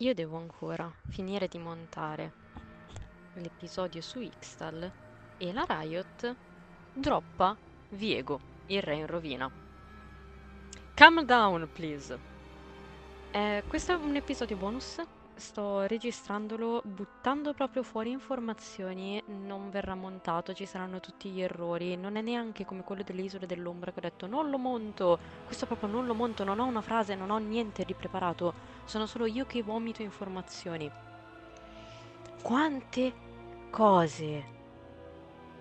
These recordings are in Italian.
Io devo ancora finire di montare l'episodio su Ixtal e la Riot droppa Viego, il re in rovina. Calm down, please. Eh, questo è un episodio bonus. Sto registrandolo buttando proprio fuori informazioni. Non verrà montato, ci saranno tutti gli errori. Non è neanche come quello delle isole dell'ombra che ho detto non lo monto. Questo proprio non lo monto, non ho una frase, non ho niente di preparato. Sono solo io che vomito informazioni. Quante cose!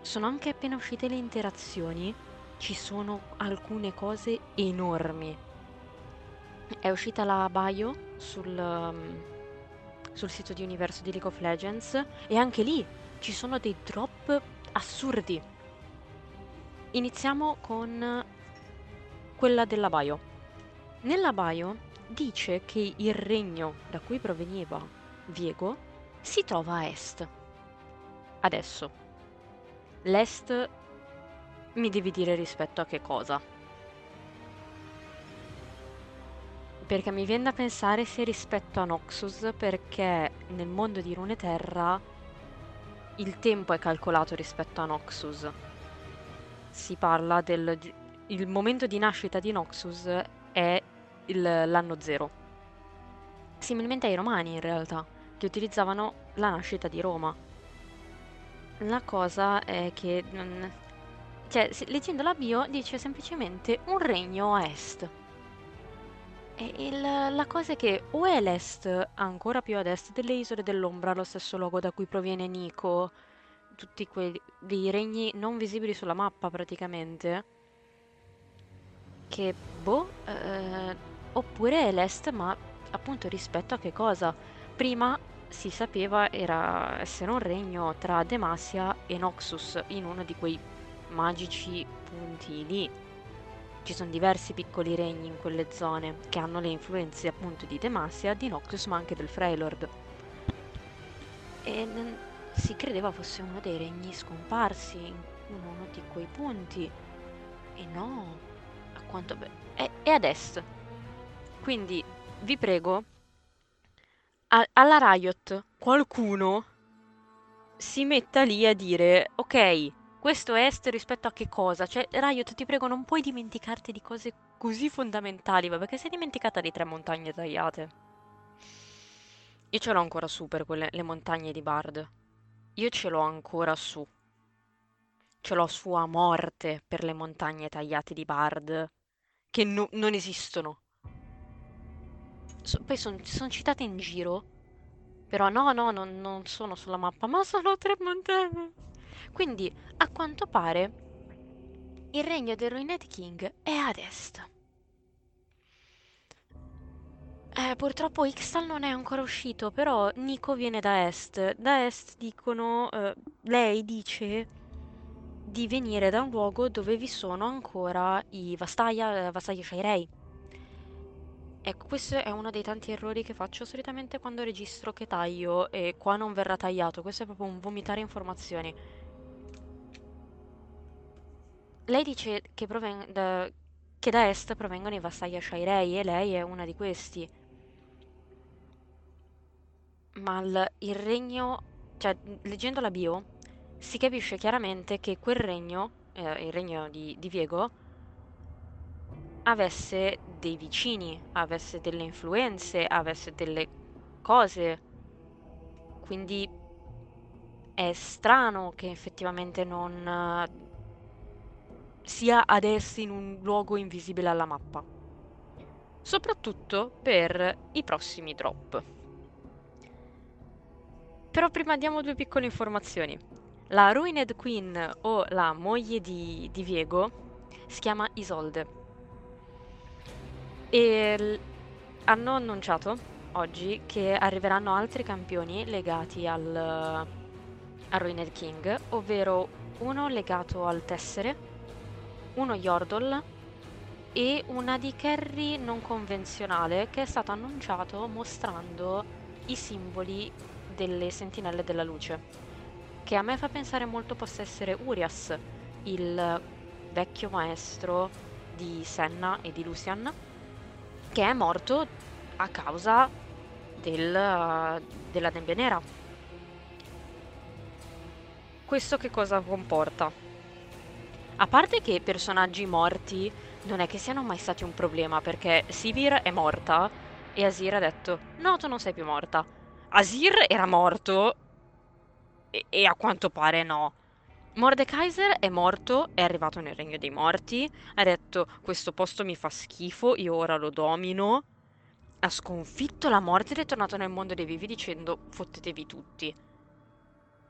Sono anche appena uscite le interazioni. Ci sono alcune cose enormi. È uscita la bio sul, um, sul sito di Universo di League of Legends e anche lì ci sono dei drop assurdi. Iniziamo con quella della bio. Nella bio dice che il regno da cui proveniva Viego si trova a est. Adesso, l'est mi devi dire rispetto a che cosa? Perché mi viene da pensare sia rispetto a Noxus, perché nel mondo di Runeterra il tempo è calcolato rispetto a Noxus. Si parla del... il momento di nascita di Noxus è il- l'anno zero. Similmente ai romani in realtà, che utilizzavano la nascita di Roma. La cosa è che, mm, cioè, se- leggendo la bio dice semplicemente un regno a est. Il- la cosa è che o è l'est, ancora più ad est delle isole dell'ombra, lo stesso luogo da cui proviene Nico, tutti quei regni non visibili sulla mappa praticamente, che boh, eh, oppure è l'est, ma appunto rispetto a che cosa? Prima si sapeva era essere un regno tra Demacia e Noxus, in uno di quei magici punti lì. Ci sono diversi piccoli regni in quelle zone che hanno le influenze appunto di Demacia, di Noxus, ma anche del Freylord. E si credeva fosse uno dei regni scomparsi in uno di quei punti. E no, a quanto... Beh, è, è ad est. Quindi vi prego, a- alla Riot, qualcuno si metta lì a dire, ok, questo est rispetto a che cosa? Cioè, Riot, ti prego, non puoi dimenticarti di cose così fondamentali, ma perché sei dimenticata di tre montagne tagliate? Io ce l'ho ancora su per quelle, le montagne di Bard. Io ce l'ho ancora su. Ce l'ho su a morte per le montagne tagliate di Bard, che no- non esistono. So- poi sono citate in giro, però no, no, non, non sono sulla mappa, ma sono tre montagne. Quindi, a quanto pare, il regno del Ruined King è ad est. Eh, purtroppo Ixtal non è ancora uscito, però Nico viene da est. Da est dicono, eh, lei dice di venire da un luogo dove vi sono ancora i Vastaia, Vastaia Shairei. Ecco, questo è uno dei tanti errori che faccio solitamente quando registro che taglio e qua non verrà tagliato, questo è proprio un vomitare informazioni. Lei dice che, proven- da, che da est provengono i Vastaia Shairei e lei è una di questi. Ma il, il regno, cioè leggendo la bio, si capisce chiaramente che quel regno, eh, il regno di, di Viego, avesse dei vicini, avesse delle influenze, avesse delle cose. Quindi è strano che effettivamente non sia ad est in un luogo invisibile alla mappa. Soprattutto per i prossimi drop. Però prima diamo due piccole informazioni. La Ruined Queen o la moglie di, di Viego si chiama Isolde. E l- hanno annunciato oggi che arriveranno altri campioni legati al, a Ruined King, ovvero uno legato al tessere, uno Yordle e una di carry non convenzionale che è stato annunciato mostrando i simboli delle sentinelle della luce, che a me fa pensare molto possa essere Urias, il vecchio maestro di Senna e di Lucian, che è morto a causa del, della nebbia nera. Questo che cosa comporta? A parte che personaggi morti non è che siano mai stati un problema, perché Sivir è morta e Asir ha detto no, tu non sei più morta. Asir era morto e, e a quanto pare no. Mordekaiser è morto, è arrivato nel regno dei morti, ha detto questo posto mi fa schifo, io ora lo domino. Ha sconfitto la morte ed è tornato nel mondo dei vivi dicendo fottetevi tutti.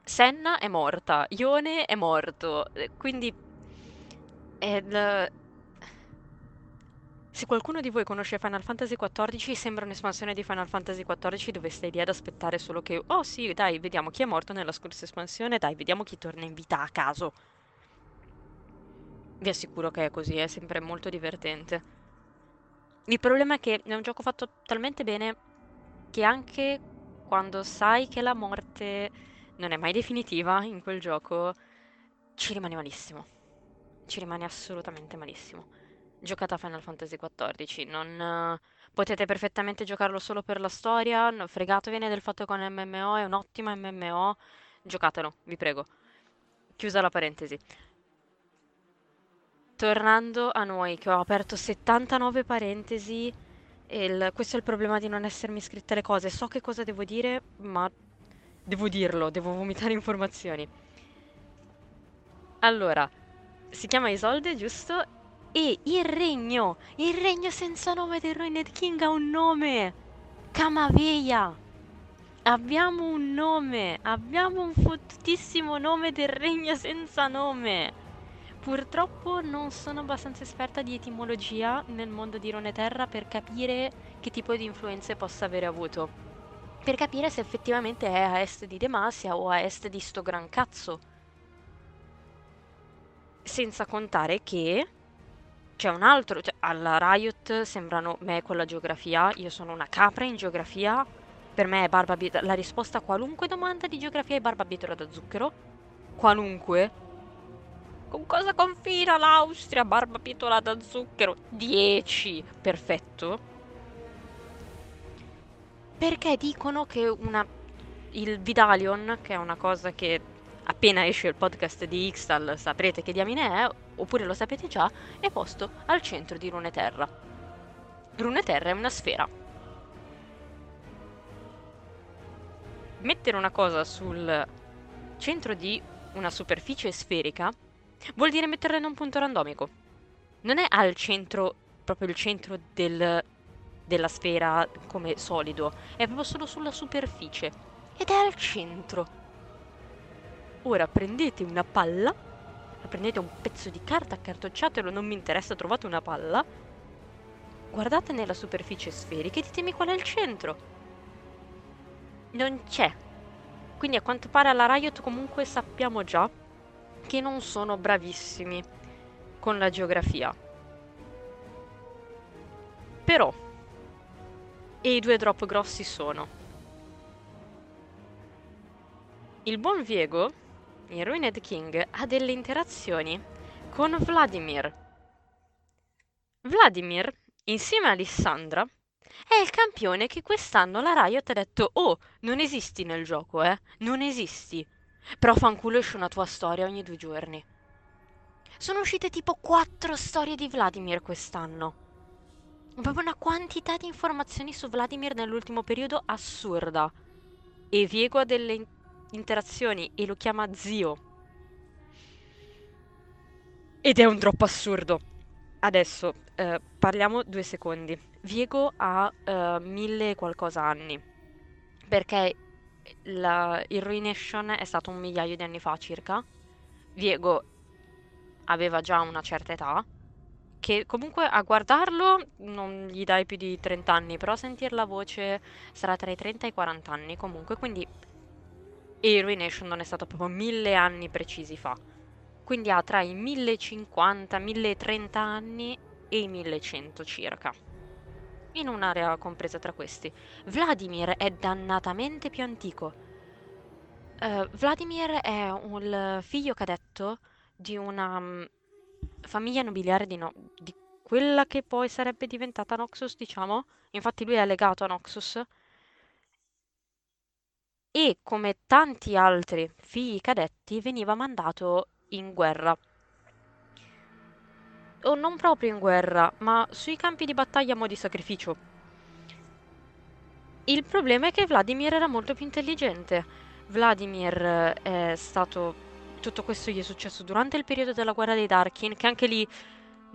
Senna è morta, Ione è morto, eh, quindi... Ed, se qualcuno di voi conosce Final Fantasy XIV, sembra un'espansione di Final Fantasy XIV dove stai lì ad aspettare solo che, oh sì, dai, vediamo chi è morto nella scorsa espansione, dai, vediamo chi torna in vita a caso. Vi assicuro che è così, è sempre molto divertente. Il problema è che è un gioco fatto talmente bene che anche quando sai che la morte non è mai definitiva in quel gioco, ci rimane malissimo. Ci rimane assolutamente malissimo giocate a Final Fantasy XIV, non... Potete perfettamente giocarlo solo per la storia, no, fregatevene del fatto che è un MMO, è un ottimo MMO, giocatelo, vi prego. Chiusa la parentesi. Tornando a noi, che ho aperto 79 parentesi, il... questo è il problema di non essermi scritte le cose. So che cosa devo dire, ma devo dirlo, devo vomitare informazioni. Allora, si chiama Isolde, giusto? E il regno, il regno senza nome del Ruined King ha un nome. Camaveia. Abbiamo un nome, abbiamo un fottutissimo nome del regno senza nome. Purtroppo non sono abbastanza esperta di etimologia nel mondo di Roneterra per capire che tipo di influenze possa avere avuto. Per capire se effettivamente è a est di Demacia o a est di sto gran cazzo. Senza contare che c'è un altro, cioè, alla Riot sembrano me con la geografia, io sono una capra in geografia, per me è barbabietola, la risposta a qualunque domanda di geografia è barbabietola da zucchero, qualunque. Con cosa confina l'Austria? Barbabietola da zucchero, 10, perfetto. Perché dicono che una, il Vidalion, che è una cosa che appena esce il podcast di Ixtal saprete che diamine è, oppure lo sapete già, è posto al centro di Runeterra. Runeterra è una sfera. Mettere una cosa sul centro di una superficie sferica vuol dire metterla in un punto randomico. Non è al centro, proprio il centro del, della sfera come solido, è proprio solo sulla superficie. Ed è al centro. Ora prendete una palla, prendete un pezzo di carta, accartocciatelo, non mi interessa, trovate una palla, guardate nella superficie sferica e ditemi qual è il centro. Non c'è. Quindi a quanto pare alla Riot comunque sappiamo già che non sono bravissimi con la geografia. Però, e i due drop grossi sono il buon Viego in Ruined King ha delle interazioni con Vladimir. Vladimir, insieme a Alessandra, è il campione che quest'anno la Riot ha detto Oh, non esisti nel gioco, eh? Non esisti. Però fanculo esce una tua storia ogni due giorni. Sono uscite tipo quattro storie di Vladimir quest'anno. Proprio una quantità di informazioni su Vladimir nell'ultimo periodo assurda. E Viego ha delle interazioni e lo chiama zio. Ed è un troppo assurdo. Adesso eh, parliamo due secondi. Viego ha eh, mille qualcosa anni perché la, il Ruination è stato un migliaio di anni fa circa. Viego aveva già una certa età che comunque a guardarlo non gli dai più di 30 anni, però a sentire la voce sarà tra i 30 e i 40 anni comunque, quindi e Ruination non è stato proprio mille anni precisi fa. Quindi ha tra i 1050, 1030 anni e i 1100 circa. In un'area compresa tra questi. Vladimir è dannatamente più antico. Uh, Vladimir è un figlio cadetto di una um, famiglia nobiliare di, no- di quella che poi sarebbe diventata Noxus, diciamo. Infatti lui è legato a Noxus e come tanti altri figli cadetti veniva mandato in guerra. O non proprio in guerra, ma sui campi di battaglia a mo' di sacrificio. Il problema è che Vladimir era molto più intelligente. Vladimir eh, è stato... Tutto questo gli è successo durante il periodo della guerra dei Darkin, che anche lì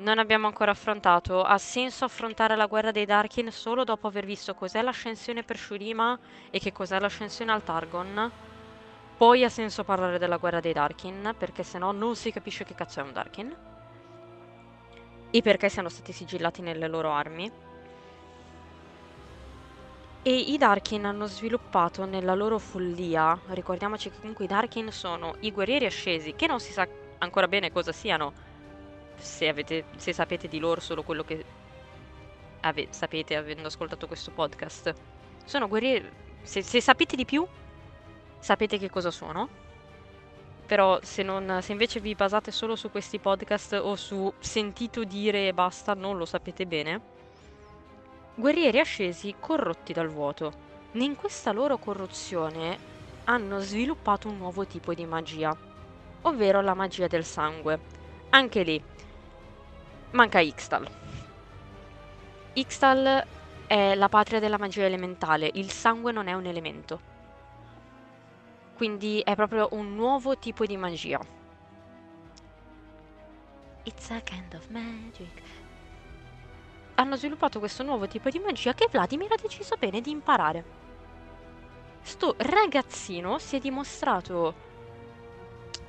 non abbiamo ancora affrontato. Ha senso affrontare la guerra dei Darkin solo dopo aver visto cos'è l'ascensione per Shurima e che cos'è l'ascensione al Targon. Poi ha senso parlare della guerra dei Darkin, perché sennò non si capisce che cazzo è un Darkin. E perché siano stati sigillati nelle loro armi. E i Darkin hanno sviluppato nella loro follia, ricordiamoci che comunque i Darkin sono i guerrieri ascesi, che non si sa ancora bene cosa siano, se, avete, se sapete di loro solo quello che ave, sapete avendo ascoltato questo podcast. Sono guerrieri, se, se sapete di più, sapete che cosa sono. Però se, non, se invece vi basate solo su questi podcast o su sentito dire e basta, non lo sapete bene guerrieri ascesi corrotti dal vuoto. In questa loro corruzione hanno sviluppato un nuovo tipo di magia, ovvero la magia del sangue. Anche lì manca Ixtal. Ixtal è la patria della magia elementale, il sangue non è un elemento. Quindi è proprio un nuovo tipo di magia. It's a kind of magic hanno sviluppato questo nuovo tipo di magia che Vladimir ha deciso bene di imparare. Sto ragazzino si è dimostrato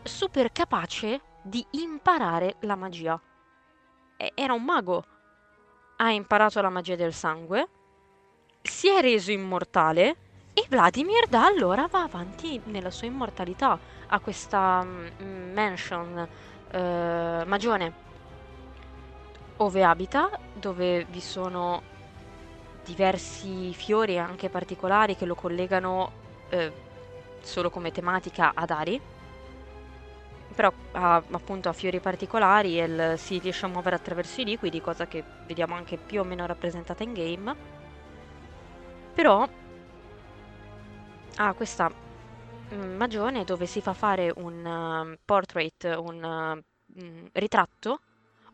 super capace di imparare la magia. Era un mago. Ha imparato la magia del sangue, si è reso immortale e Vladimir da allora va avanti nella sua immortalità. Ha questa mm, mansion uh, magione ove abita, dove vi sono diversi fiori anche particolari che lo collegano eh, solo come tematica ad Ari. Però ha appunto ha fiori particolari e si riesce a muovere attraverso i liquidi, cosa che vediamo anche più o meno rappresentata in game. Però ha questa mm, magione dove si fa fare un uh, portrait, un uh, ritratto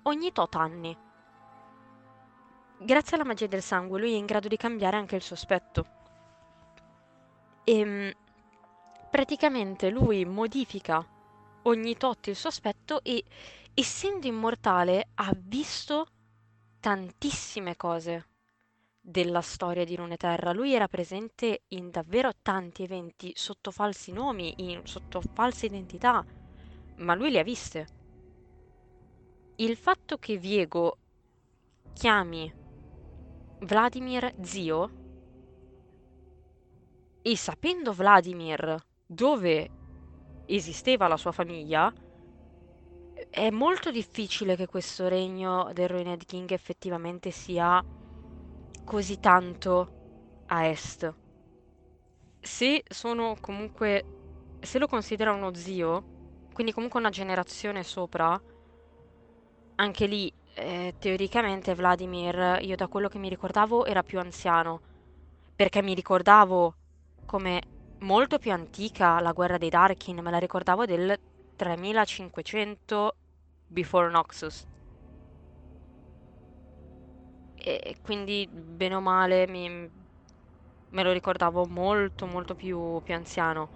ogni tot anni. Grazie alla magia del sangue lui è in grado di cambiare anche il suo aspetto. E ehm, praticamente lui modifica ogni tot il suo aspetto e essendo immortale ha visto tantissime cose della storia di Runeterra. Lui era presente in davvero tanti eventi sotto falsi nomi, in, sotto false identità, ma lui le ha viste il fatto che Viego chiami Vladimir zio e sapendo Vladimir dove esisteva la sua famiglia, è molto difficile che questo regno del Ruined King effettivamente sia così tanto a est. Se sono comunque, se lo considera uno zio, quindi comunque una generazione sopra, anche lì, eh, teoricamente Vladimir, io da quello che mi ricordavo, era più anziano, perché mi ricordavo come molto più antica la guerra dei Darkin, me la ricordavo del 3500 before Noxus. E quindi, bene o male, mi, me lo ricordavo molto, molto più, più anziano.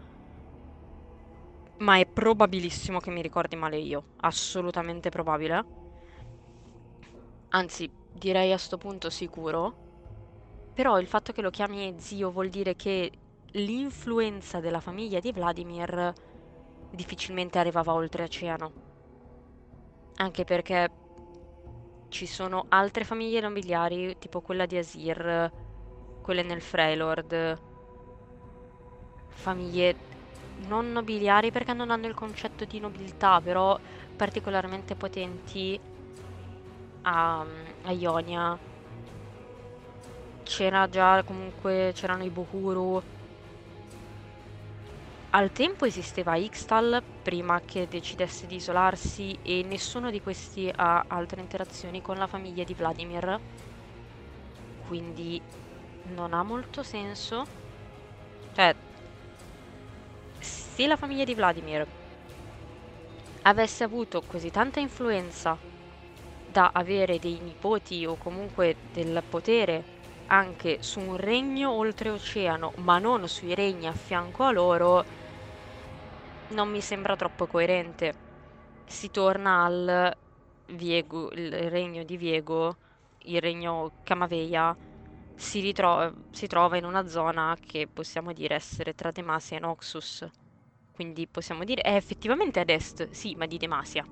Ma è probabilissimo che mi ricordi male io, assolutamente probabile anzi direi a sto punto sicuro, però il fatto che lo chiami zio vuol dire che l'influenza della famiglia di Vladimir difficilmente arrivava oltreoceano. Anche perché ci sono altre famiglie nobiliari, tipo quella di Asir, quelle nel Freylord, famiglie non nobiliari perché non hanno il concetto di nobiltà, però particolarmente potenti a, a Ionia c'era già comunque c'erano i Bohuru al tempo esisteva Ixtal prima che decidesse di isolarsi e nessuno di questi ha altre interazioni con la famiglia di Vladimir. Quindi non ha molto senso. Cioè se la famiglia di Vladimir avesse avuto così tanta influenza da avere dei nipoti o comunque del potere anche su un regno oltreoceano, ma non sui regni a fianco a loro, non mi sembra troppo coerente. Si torna al Viego, il regno di Viego, il regno Camaveia, si, ritro- si trova in una zona che possiamo dire essere tra Demasia e Noxus. Quindi possiamo dire è effettivamente ad est, sì, ma di Demasia.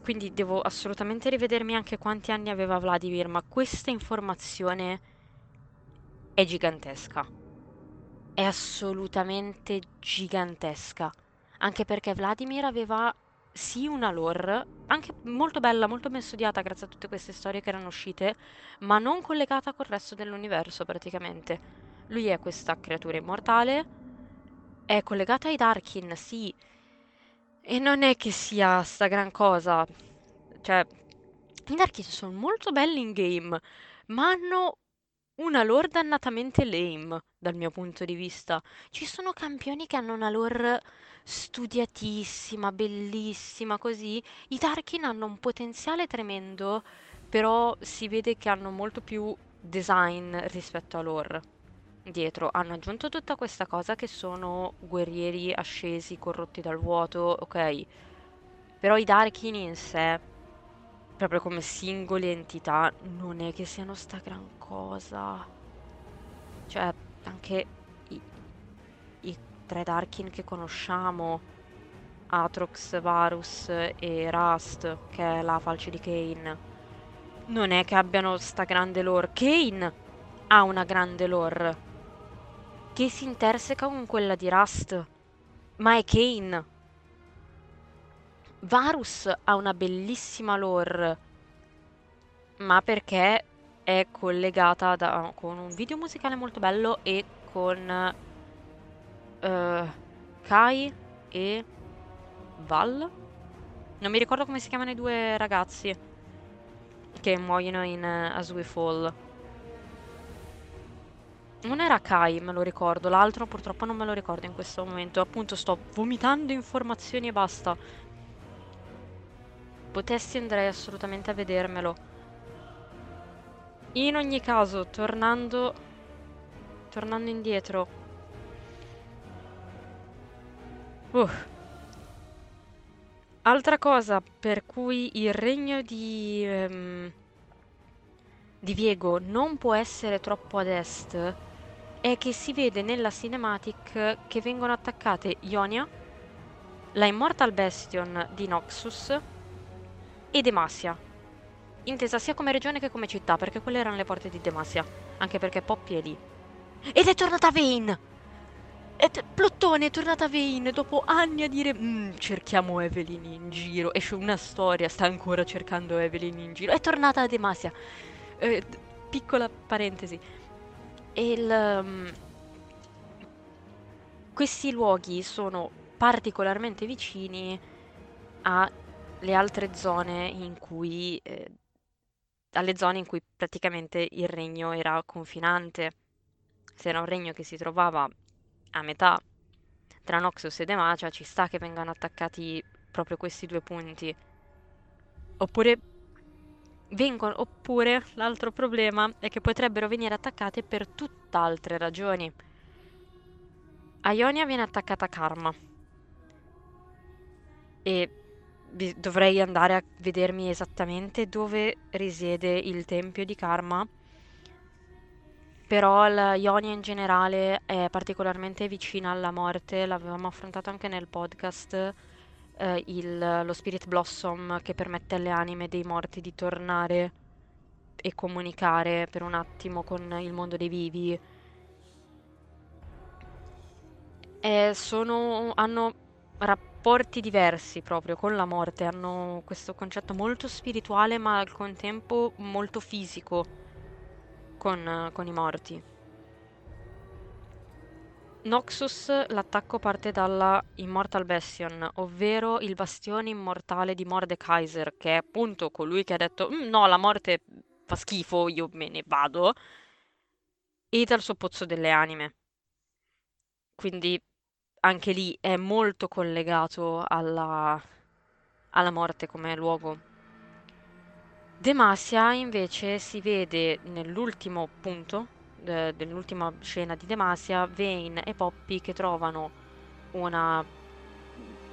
Quindi devo assolutamente rivedermi anche quanti anni aveva Vladimir, ma questa informazione è gigantesca. È assolutamente gigantesca. Anche perché Vladimir aveva sì una lore, anche molto bella, molto ben studiata grazie a tutte queste storie che erano uscite, ma non collegata col resto dell'universo praticamente. Lui è questa creatura immortale, è collegata ai Darkin, sì, e non è che sia sta gran cosa. Cioè, i Darkin sono molto belli in game, ma hanno una lore dannatamente lame, dal mio punto di vista. Ci sono campioni che hanno una lore studiatissima, bellissima, così. I Darkin hanno un potenziale tremendo, però si vede che hanno molto più design rispetto a lore dietro. Hanno aggiunto tutta questa cosa che sono guerrieri ascesi, corrotti dal vuoto, ok. Però i Darkin in sé, proprio come singole entità, non è che siano sta gran cosa. Cioè, anche i, i tre Darkin che conosciamo, Atrox, Varus e Rust, che è la falce di Kane, non è che abbiano sta grande lore. Kane ha una grande lore che si interseca con quella di Rust, ma è Kane. Varus ha una bellissima lore, ma perché è collegata da, con un video musicale molto bello e con uh, Kai e Val. Non mi ricordo come si chiamano i due ragazzi che muoiono in uh, As We Fall. Non era Kai, me lo ricordo, l'altro purtroppo non me lo ricordo in questo momento. Appunto sto vomitando informazioni e basta. Potessi andrei assolutamente a vedermelo. In ogni caso, tornando... Tornando indietro. Uh. Altra cosa per cui il regno di... Um, di Viego non può essere troppo ad est è che si vede nella cinematic che vengono attaccate Ionia, la Immortal Bastion di Noxus e Demacia, intesa sia come regione che come città, perché quelle erano le porte di Demacia, anche perché Poppy è lì. Ed è tornata Vayne! Ed Plottone è tornata Vayne dopo anni a dire mm, cerchiamo Evelyn in giro. Esce una storia, sta ancora cercando Evelyn in giro. È tornata a Demacia. Eh, piccola parentesi il, um, questi luoghi sono particolarmente vicini alle altre zone in cui eh, alle zone in cui praticamente il regno era confinante. Se era un regno che si trovava a metà tra Noxus e Demacia, ci sta che vengano attaccati proprio questi due punti. Oppure vengono, oppure l'altro problema è che potrebbero venire attaccate per tutt'altre ragioni. Ionia viene attaccata Karma e dovrei andare a vedermi esattamente dove risiede il tempio di Karma. Però la Ionia in generale è particolarmente vicina alla morte, l'avevamo affrontato anche nel podcast eh, il, lo Spirit Blossom che permette alle anime dei morti di tornare e comunicare per un attimo con il mondo dei vivi. E sono, hanno rapporti diversi proprio con la morte, hanno questo concetto molto spirituale ma al contempo molto fisico con, con i morti. Noxus l'attacco parte dalla Immortal Bastion, ovvero il bastione immortale di Mordekaiser, che è appunto colui che ha detto mm, no, la morte fa schifo, io me ne vado, e dal suo pozzo delle anime. Quindi anche lì è molto collegato alla, alla morte come luogo. Demacia invece si vede nell'ultimo punto, de- dell'ultima scena di Demacia, Vane e Poppy che trovano una,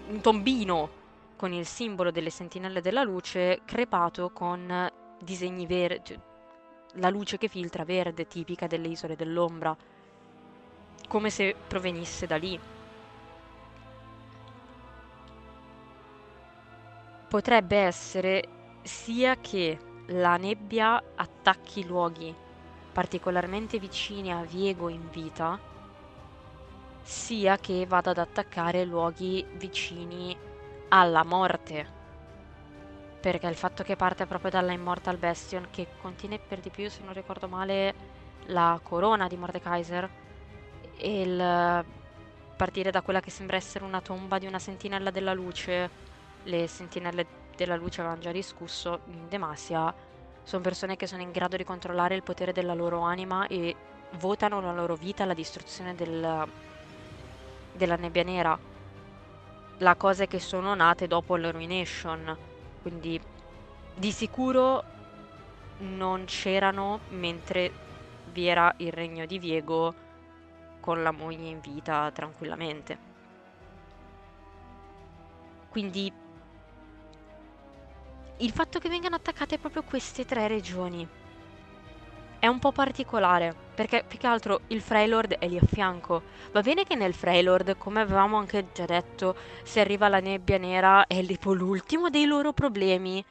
un tombino con il simbolo delle sentinelle della luce crepato con disegni verdi, cioè, la luce che filtra verde tipica delle isole dell'ombra, come se provenisse da lì. Potrebbe essere sia che la nebbia attacchi luoghi particolarmente vicini a Viego in vita, sia che vada ad attaccare luoghi vicini alla morte. Perché il fatto che parte proprio dalla Immortal Bastion, che contiene per di più, se non ricordo male, la corona di Mordekaiser, e il partire da quella che sembra essere una tomba di una sentinella della luce, le sentinelle della luce avevano già discusso in Demacia, sono persone che sono in grado di controllare il potere della loro anima e votano la loro vita alla distruzione del, della nebbia nera. La cosa è che sono nate dopo la Ruination, quindi di sicuro non c'erano mentre vi era il regno di Viego con la moglie in vita tranquillamente. Quindi il fatto che vengano attaccate proprio queste tre regioni è un po' particolare, perché più che altro il Freylord è lì a fianco. Va bene che nel Freylord, come avevamo anche già detto, se arriva la nebbia nera è tipo l'ultimo dei loro problemi.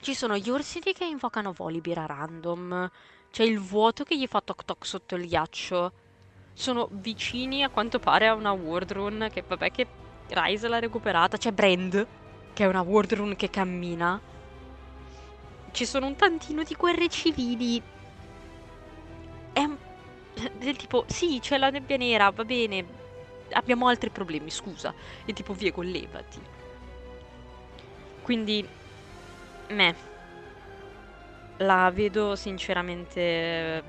Ci sono gli orsidi che invocano Volibear a random, c'è il vuoto che gli fa toc toc sotto il ghiaccio. Sono vicini a quanto pare a una Wardrun, che vabbè che Rise l'ha recuperata, c'è Brand, che è una Wardrun che cammina ci sono un tantino di guerre civili. È del tipo, sì, c'è la nebbia nera, va bene, abbiamo altri problemi, scusa. E tipo, Viego, levati. Quindi, me, la vedo sinceramente...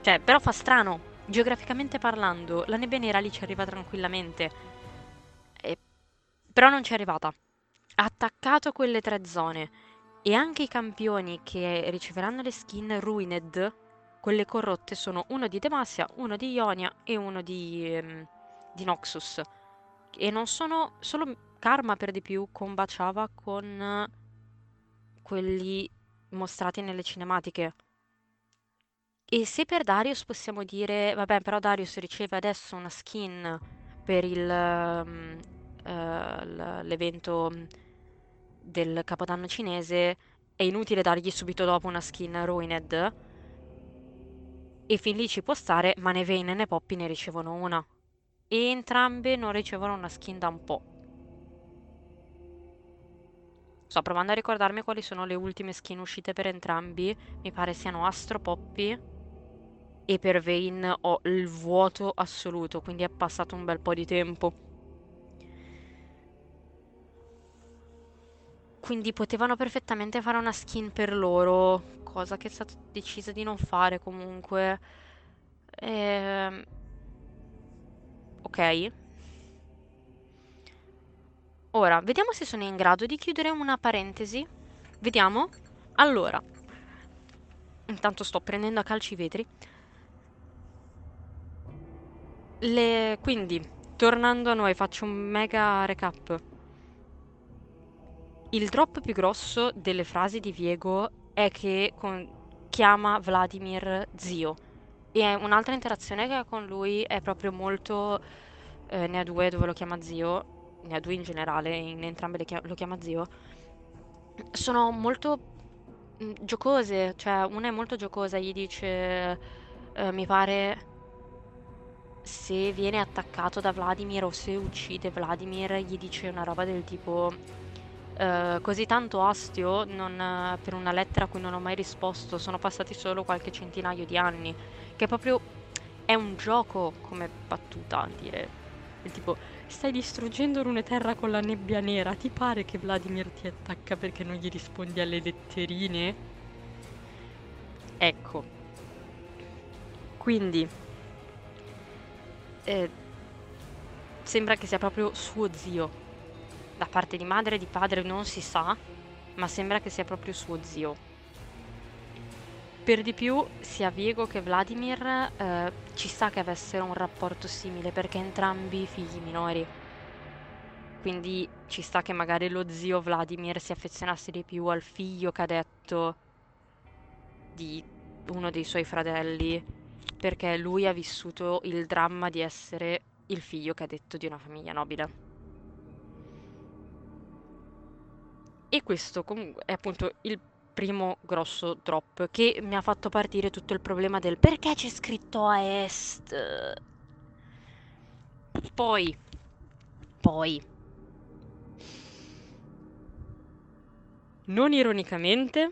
Cioè, però fa strano. Geograficamente parlando, la nebbia nera lì ci arriva tranquillamente. Però non ci è arrivata. Ha attaccato quelle tre zone e anche i campioni che riceveranno le skin Ruined, quelle corrotte, sono uno di Demacia, uno di Ionia e uno di, ehm, di Noxus. E non sono solo Karma per di più combaciava con quelli mostrati nelle cinematiche. E se per Darius possiamo dire, vabbè, però Darius riceve adesso una skin per il, um, l'evento del capodanno cinese è inutile dargli subito dopo una skin Ruined e fin lì ci può stare, ma né Vayne né Poppy ne ricevono una. E entrambe non ricevono una skin da un po'. Sto provando a ricordarmi quali sono le ultime skin uscite per entrambi. Mi pare siano Astro Poppy e per Vayne ho il vuoto assoluto, quindi è passato un bel po' di tempo. Quindi potevano perfettamente fare una skin per loro, cosa che è stata decisa di non fare comunque. Ehm... Ok. Ora, vediamo se sono in grado di chiudere una parentesi. Vediamo. Allora, intanto sto prendendo a calci i vetri. Le... Quindi, tornando a noi, faccio un mega recap. Il drop più grosso delle frasi di Viego è che con- chiama Vladimir zio. E un'altra interazione che ha con lui è proprio molto... eh, ne ha due dove lo chiama zio, ne ha due in generale, in entrambe chia- lo chiama zio. Sono molto mm, giocose, cioè una è molto giocosa, gli dice, eh, mi pare, se viene attaccato da Vladimir o se uccide Vladimir, gli dice una roba del tipo eh, così tanto astio non, eh, per una lettera a cui non ho mai risposto, sono passati solo qualche centinaio di anni, che proprio è un gioco come battuta, dire. Il tipo, stai distruggendo Runeterra con la nebbia nera, ti pare che Vladimir ti attacca perché non gli rispondi alle letterine? Ecco. Quindi eh, sembra che sia proprio suo zio. Da parte di madre e di padre non si sa, ma sembra che sia proprio suo zio. Per di più, sia Viego che Vladimir eh, ci sa che avessero un rapporto simile perché entrambi figli minori. Quindi ci sta che magari lo zio Vladimir si affezionasse di più al figlio cadetto di uno dei suoi fratelli perché lui ha vissuto il dramma di essere il figlio cadetto di una famiglia nobile. E questo è appunto il primo grosso drop che mi ha fatto partire tutto il problema del perché c'è scritto a est. Poi, poi, non ironicamente,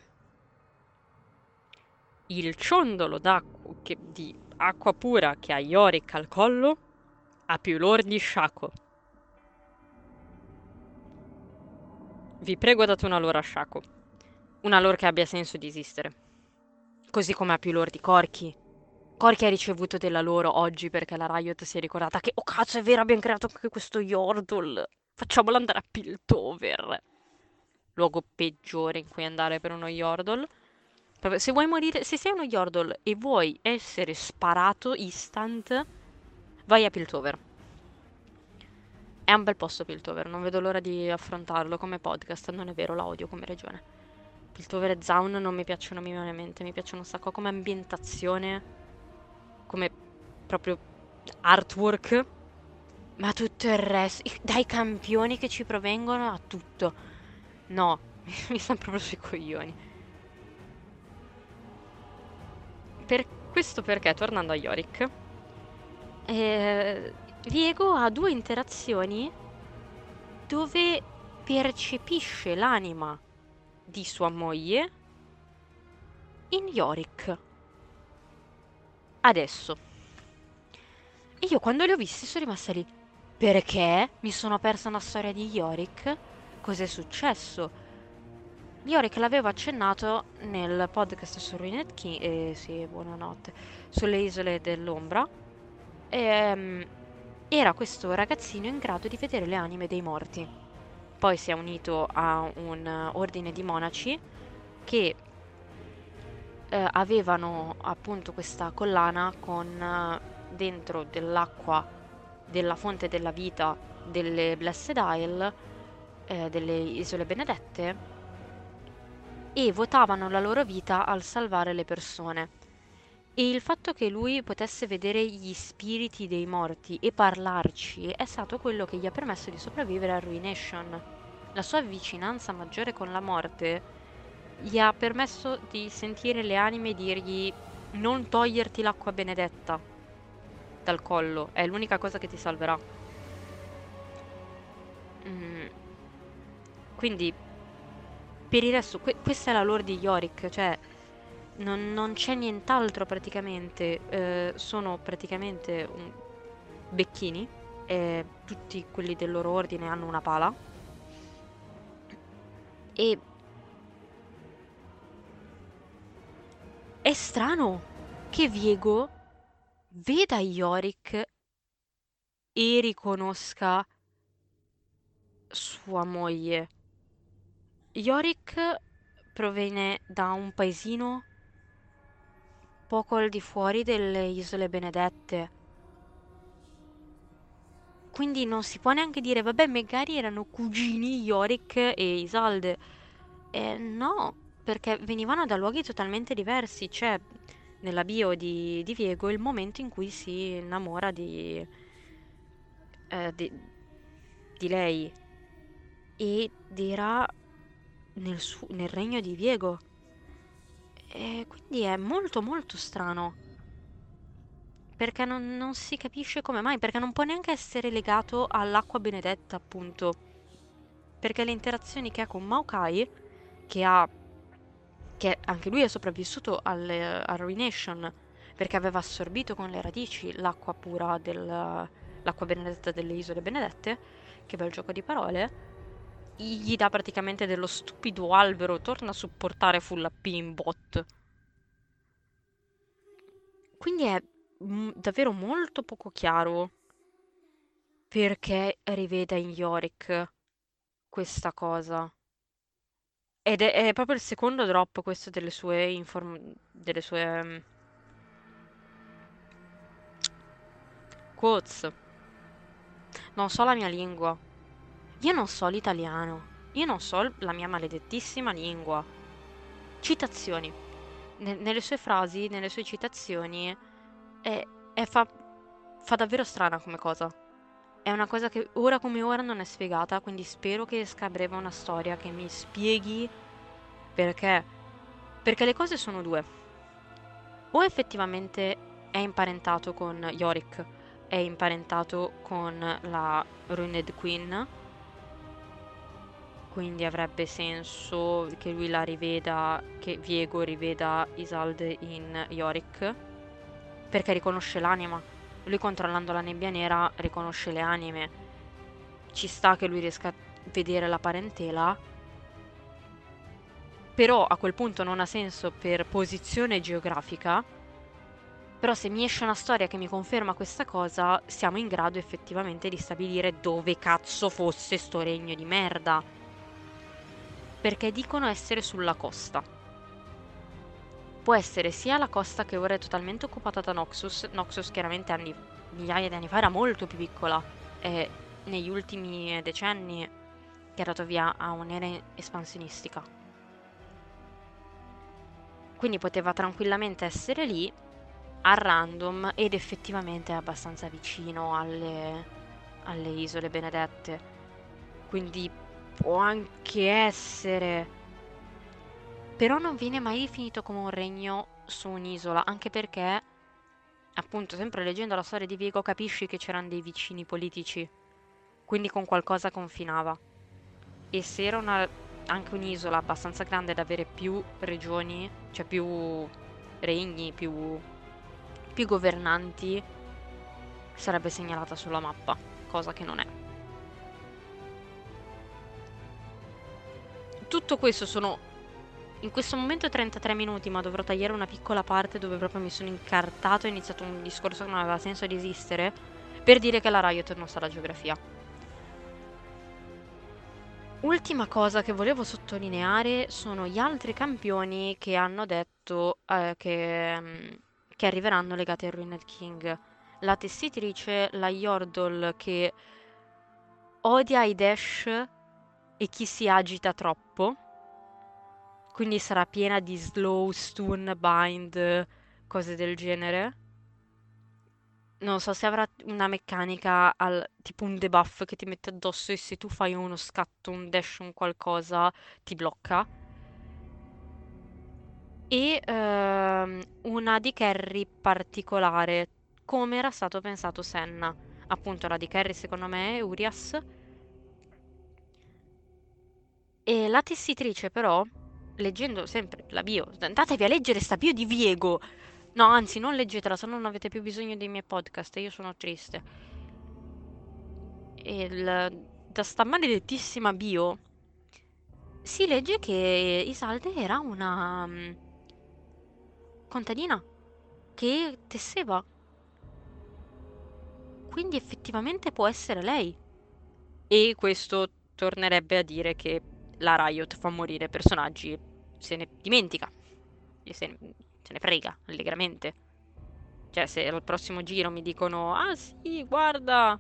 il ciondolo d'acqua che, di acqua pura che ha Yorick al collo ha più lore di Vi prego date una lore a Shaco. Una lore che abbia senso di esistere. Così come ha più lore di Corky. Corky ha ricevuto della loro oggi perché la Riot si è ricordata che, oh cazzo, è vero, abbiamo creato anche questo Yordle. Facciamolo andare a Piltover. Luogo peggiore in cui andare per uno Yordle. Se vuoi morire, se sei uno Yordle e vuoi essere sparato instant, vai a Piltover. È un bel posto Piltover, non vedo l'ora di affrontarlo come podcast, non è vero, la odio come regione. Piltover e Zaun non mi piacciono minimamente, mi piacciono un sacco come ambientazione, come proprio artwork, ma tutto il resto, dai campioni che ci provengono a tutto. No, mi stanno proprio sui coglioni. Per questo perché, tornando a Yorick, eh, Diego ha due interazioni dove percepisce l'anima di sua moglie in Yorick. Adesso. Io quando li ho visti sono rimasta lì. Perché mi sono persa una storia di Yorick? Cos'è successo? Yorick l'aveva accennato nel podcast su Ruined King, eh, sì, buonanotte, sulle isole dell'ombra. E, um, era questo ragazzino in grado di vedere le anime dei morti. Poi si è unito a un ordine di monaci che eh, avevano appunto questa collana con eh, dentro dell'acqua della fonte della vita delle Blessed Isle, eh, delle isole benedette, e votavano la loro vita al salvare le persone. E il fatto che lui potesse vedere gli spiriti dei morti e parlarci è stato quello che gli ha permesso di sopravvivere a Ruination. La sua vicinanza maggiore con la morte gli ha permesso di sentire le anime dirgli non toglierti l'acqua benedetta dal collo, è l'unica cosa che ti salverà. Mm. Quindi per il resto, que- questa è la lore di Yorick, cioè non, non c'è nient'altro praticamente, eh, sono praticamente un... becchini, e tutti quelli del loro ordine hanno una pala, e è strano che Viego veda Yorick e riconosca sua moglie. Yorick proviene da un paesino poco al di fuori delle Isole Benedette. Quindi non si può neanche dire, vabbè, magari erano cugini Yorick e Isalde. Eh, no, perché venivano da luoghi totalmente diversi. C'è nella bio di, di Viego il momento in cui si innamora di, eh, di, di lei. Ed era nel, su- nel regno di Viego. E quindi è molto molto strano. Perché non, non si capisce come mai, perché non può neanche essere legato all'acqua benedetta, appunto. Perché le interazioni che ha con Maokai, che ha che anche lui è sopravvissuto alle, a Ruination perché aveva assorbito con le radici l'acqua pura dell'acqua benedetta delle isole benedette, che bel gioco di parole, gli dà praticamente dello stupido albero, torna a supportare full AP in bot. Quindi è mm, davvero molto poco chiaro perché riveda in Yorick questa cosa. Ed è, è proprio il secondo drop questo delle sue inform... delle sue... mm, quotes. Non so la mia lingua. Io non so l'italiano. Io non so la mia maledettissima lingua. Citazioni. Ne- nelle sue frasi, nelle sue citazioni, è, è fa, fa davvero strana come cosa. È una cosa che ora come ora non è spiegata, quindi spero che esca a breve una storia che mi spieghi perché. Perché le cose sono due. O effettivamente è imparentato con Yorick, è imparentato con la Ruined Queen, quindi avrebbe senso che lui la riveda, che Viego riveda Isalde in Yorick, perché riconosce l'anima. Lui controllando la nebbia nera riconosce le anime. Ci sta che lui riesca a vedere la parentela, però a quel punto non ha senso per posizione geografica. Però se mi esce una storia che mi conferma questa cosa, siamo in grado effettivamente di stabilire dove cazzo fosse sto regno di merda. Perché dicono essere sulla costa. Può essere sia la costa che ora è totalmente occupata da Noxus. Noxus chiaramente anni, migliaia di anni fa era molto più piccola e negli ultimi decenni è dato via a un'era espansionistica. Quindi poteva tranquillamente essere lì a random ed effettivamente è abbastanza vicino alle, alle isole benedette. Quindi può anche essere. Però non viene mai definito come un regno su un'isola, anche perché, appunto, sempre leggendo la storia di Vigo capisci che c'erano dei vicini politici, quindi con qualcosa confinava. E se era una, anche un'isola abbastanza grande da avere più regioni, cioè più regni, più, più governanti, sarebbe segnalata sulla mappa, cosa che non è. Tutto questo sono in questo momento 33 minuti, ma dovrò tagliare una piccola parte dove proprio mi sono incartato e ho iniziato un discorso che non aveva senso di esistere per dire che la Riot non sa la geografia. Ultima cosa che volevo sottolineare sono gli altri campioni che hanno detto eh, che, mm, che arriveranno legati al Ruined King. La tessitrice, la Yordle che odia i dash e chi si agita troppo. Quindi sarà piena di slow, stun, bind, cose del genere. Non so se avrà una meccanica al, tipo un debuff che ti mette addosso e se tu fai uno scatto, un dash, un qualcosa, ti blocca. E ehm, una di carry particolare, come era stato pensato Senna. Appunto, la di carry secondo me è Urias. E la tessitrice però, leggendo sempre la bio, andatevi a leggere sta bio di Viego. No, anzi, non leggetela, se no non avete più bisogno dei miei podcast, io sono triste. E il- da sta maledettissima bio si legge che Isalde era una mm, contadina che tesseva. Quindi effettivamente può essere lei. E questo tornerebbe a dire che la Riot fa morire personaggi e se ne dimentica. E se se ne frega allegramente. Cioè, se al prossimo giro mi dicono: Ah sì, guarda,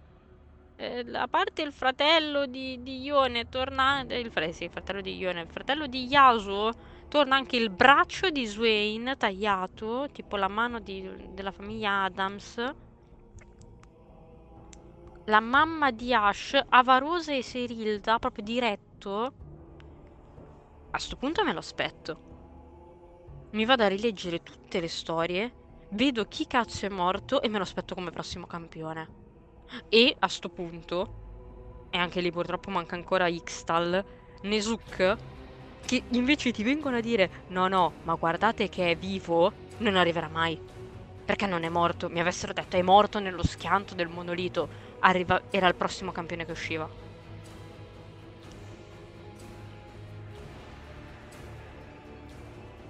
eh, a parte il fratello di, di Ione, torna. eh, Il, fre- sì, il fratello di Ione, il fratello di Yasuo, torna anche il braccio di Swain tagliato, tipo la mano di- della famiglia Adams. La mamma di Ash, Avarosa e Serilda, proprio diretto. A sto punto me lo aspetto. Mi vado a rileggere tutte le storie, vedo chi cazzo è morto e me lo aspetto come prossimo campione. E a sto punto, e anche lì purtroppo manca ancora Ixtal, Nesuk, che invece ti vengono a dire no no, ma guardate che è vivo, non arriverà mai. Perché non è morto? Mi avessero detto è morto nello schianto del monolito. Arriva- era il prossimo campione che usciva.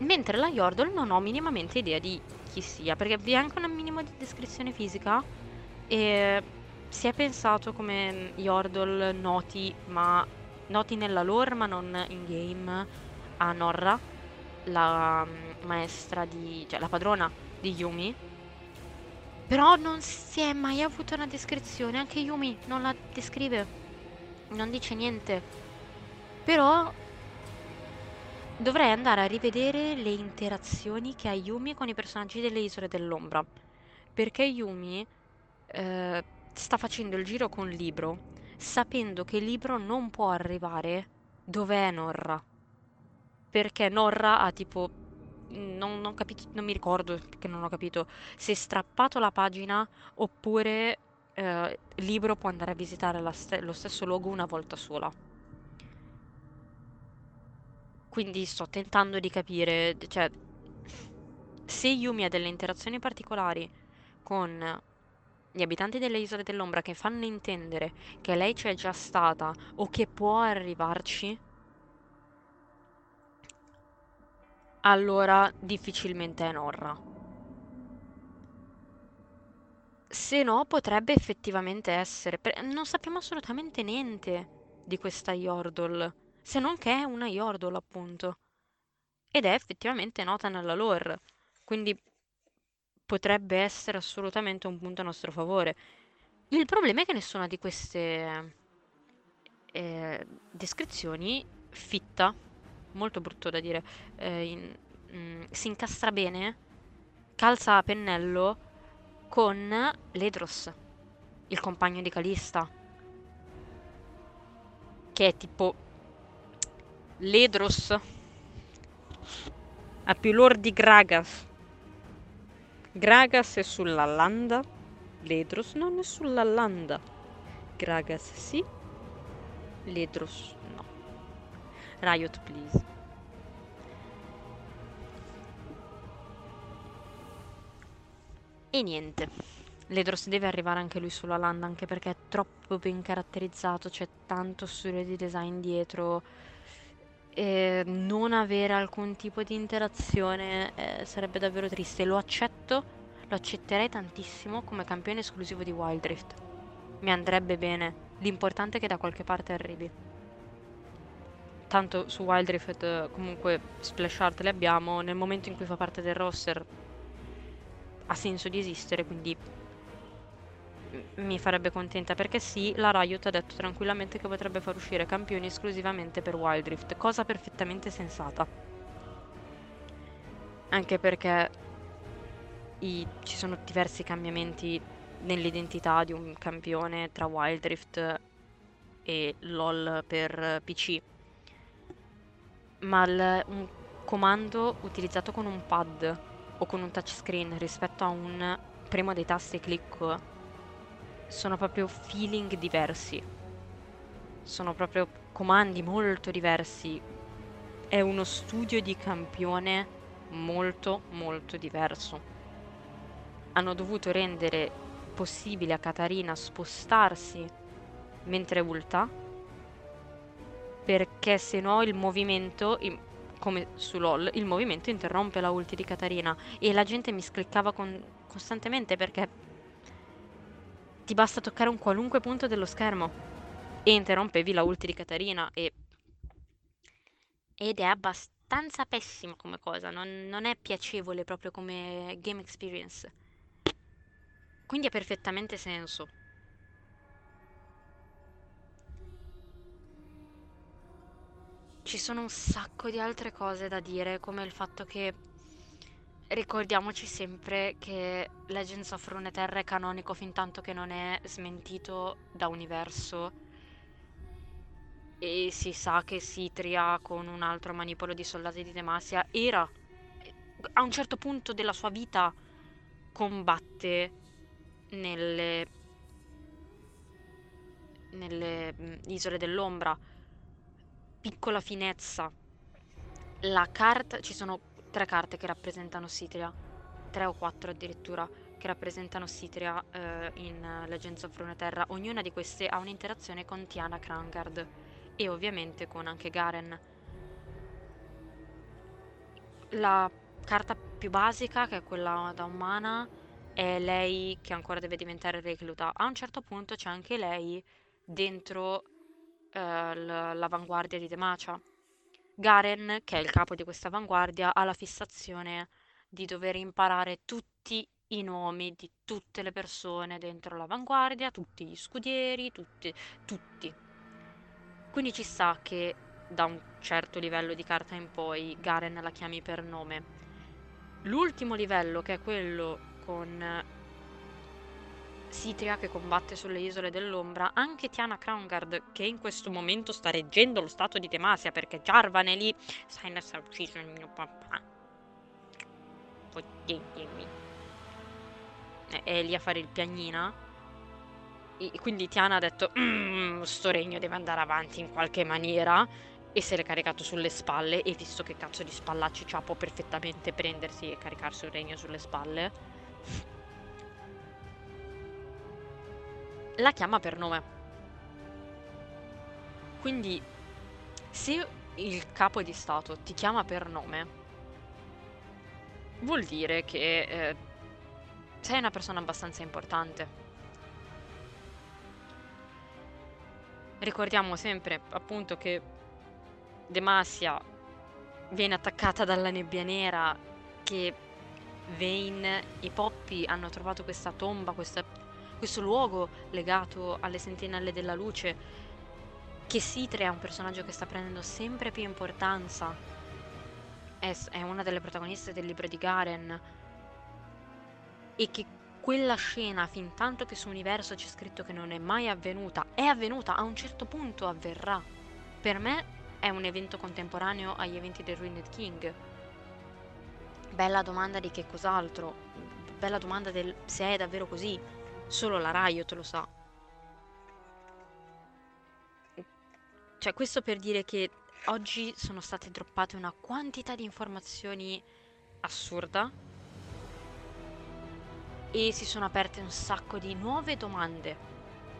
Mentre la Yordle non ho minimamente idea di chi sia, perché vi è anche una minimo di descrizione fisica e si è pensato come Yordle noti, ma noti nella lore ma non in game, a Norra, la mm, maestra di... cioè la padrona di Yumi. Però non si è mai avuta una descrizione, anche Yumi non la descrive, non dice niente. Però dovrei andare a rivedere le interazioni che ha Yumi con i personaggi delle Isole dell'Ombra. Perché Yumi eh, sta facendo il giro con Libro, sapendo che Libro non può arrivare dove è Norra. Perché Norra ha tipo non, non, capito, non mi ricordo perché non ho capito se è strappato la pagina oppure eh, Libro può andare a visitare st- lo stesso luogo una volta sola. Quindi sto tentando di capire, cioè, se Yumi ha delle interazioni particolari con gli abitanti delle Isole dell'Ombra che fanno intendere che lei c'è già stata o che può arrivarci, allora difficilmente è Norra. Se no, potrebbe effettivamente essere. Non sappiamo assolutamente niente di questa Yordle se non che è una Yordle, appunto. Ed è effettivamente nota nella lore, quindi potrebbe essere assolutamente un punto a nostro favore. Il problema è che nessuna di queste eh, descrizioni fitta, molto brutto da dire, eh, in, mm, si incastra bene, calza a pennello con Ledros, il compagno di Calista, che è tipo Ledros ha più lore di Gragas. Gragas è sulla landa, Ledros non è sulla landa. Gragas sì, Ledros no. Riot, please. E niente. Ledros deve arrivare anche lui sulla landa, anche perché è troppo ben caratterizzato, c'è tanto studio di design dietro e non avere alcun tipo di interazione eh, sarebbe davvero triste. Lo accetto, lo accetterei tantissimo come campione esclusivo di Wild Rift. Mi andrebbe bene. L'importante è che da qualche parte arrivi. Tanto su Wild Rift eh, comunque splash art le abbiamo, nel momento in cui fa parte del roster ha senso di esistere, quindi mi farebbe contenta perché sì, la Riot ha detto tranquillamente che potrebbe far uscire campioni esclusivamente per Wild Rift, cosa perfettamente sensata. Anche perché i, ci sono diversi cambiamenti nell'identità di un campione tra Wild Rift e LOL per PC. Ma il, un comando utilizzato con un pad o con un touchscreen rispetto a un premo dei tasti e click sono proprio feeling diversi. Sono proprio comandi molto diversi. È uno studio di campione molto molto diverso. Hanno dovuto rendere possibile a Katarina spostarsi mentre ulta perché se no il movimento come su LOL il movimento interrompe la ulti di Katarina e la gente mi scliccava con, costantemente perché ti basta toccare un qualunque punto dello schermo e interrompevi la ulti di Katarina e... ed è abbastanza pessimo come cosa, non, non è piacevole proprio come game experience. Quindi ha perfettamente senso. Ci sono un sacco di altre cose da dire, come il fatto che ricordiamoci sempre che Legends of Runeterra è canonico fin tanto che non è smentito da universo. E si sa che Sitria con un altro manipolo di soldati di Demacia era a un certo punto della sua vita combatte nelle nelle mm, isole dell'ombra. Piccola finezza. La carta ci sono tre carte che rappresentano Sitria, tre o quattro addirittura, che rappresentano Sitria eh, in Legends of Runeterra. Ognuna di queste ha un'interazione con Tiana Krangard e ovviamente con anche Garen. La carta più basica, che è quella da umana, è lei che ancora deve diventare recluta. A un certo punto c'è anche lei dentro eh, l- l'avanguardia di Demacia. Garen, che è il capo di questa avanguardia, ha la fissazione di dover imparare tutti i nomi di tutte le persone dentro l'avanguardia, tutti gli scudieri, tutti, tutti. Quindi ci sta che da un certo livello di carta in poi Garen la chiami per nome. L'ultimo livello, che è quello con Citria che combatte sulle isole dell'ombra, anche Tiana Crownguard che in questo momento sta reggendo lo stato di Demasia perché Jarvan è lì, Sinus ha ucciso il mio papà. Potetemi. È lì a fare il piagnina. E quindi Tiana ha detto, mmm, sto regno deve andare avanti in qualche maniera e se l'è caricato sulle spalle e visto che cazzo di spallacci c'ha può perfettamente prendersi e caricarsi un regno sulle spalle la chiama per nome. Quindi se il capo di stato ti chiama per nome vuol dire che eh, sei una persona abbastanza importante. Ricordiamo sempre appunto che Demacia viene attaccata dalla nebbia nera, che Vane e Poppy hanno trovato questa tomba, questa, questo luogo legato alle sentinelle della luce, che Sitre è un personaggio che sta prendendo sempre più importanza, è, è una delle protagoniste del libro di Garen, e che quella scena, fin tanto che su Universo c'è scritto che non è mai avvenuta, è avvenuta, a un certo punto avverrà. Per me è un evento contemporaneo agli eventi del Ruined King? Bella domanda di che cos'altro. Bella domanda del se è davvero così. Solo la Riot lo sa. Cioè, questo per dire che oggi sono state droppate una quantità di informazioni assurda e si sono aperte un sacco di nuove domande.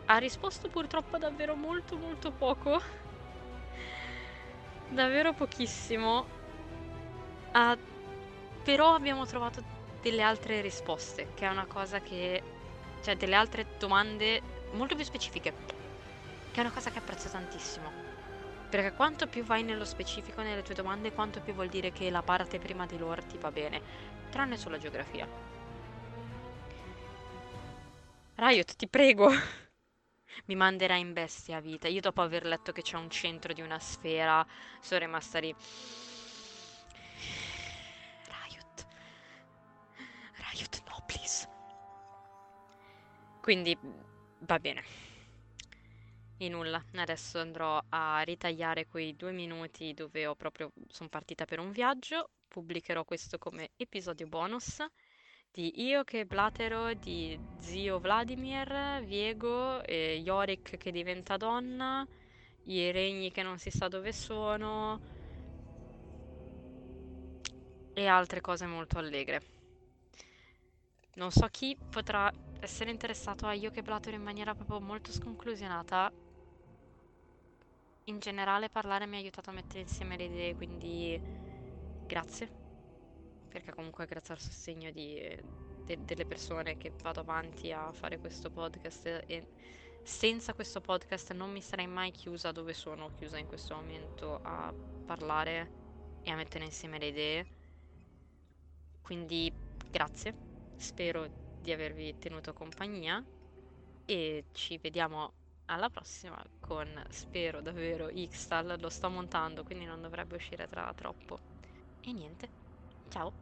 Ha risposto purtroppo davvero molto molto poco davvero pochissimo. Uh, però abbiamo trovato delle altre risposte, che è una cosa che... cioè delle altre domande molto più specifiche, che è una cosa che apprezzo tantissimo. Perché quanto più vai nello specifico nelle tue domande, quanto più vuol dire che la parte prima di lore ti va bene, tranne sulla geografia. Riot, ti prego! mi manderà in bestia a vita. Io dopo aver letto che c'è un centro di una sfera, sono rimasta lì. Riot. Riot, no, please. Quindi, va bene. E nulla, adesso andrò a ritagliare quei due minuti dove ho proprio sono partita per un viaggio, pubblicherò questo come episodio bonus di io che blatero di zio Vladimir, Viego, e Yorick che diventa donna, i regni che non si sa dove sono e altre cose molto allegre. Non so chi potrà essere interessato a io che blatero in maniera proprio molto sconclusionata. In generale parlare mi ha aiutato a mettere insieme le idee, quindi grazie perché comunque grazie al sostegno di, de, delle persone che vado avanti a fare questo podcast e senza questo podcast non mi sarei mai chiusa dove sono chiusa in questo momento a parlare e a mettere insieme le idee. Quindi grazie, spero di avervi tenuto compagnia e ci vediamo alla prossima con, spero davvero, Xtal, lo sto montando quindi non dovrebbe uscire tra troppo. E niente. Ciao.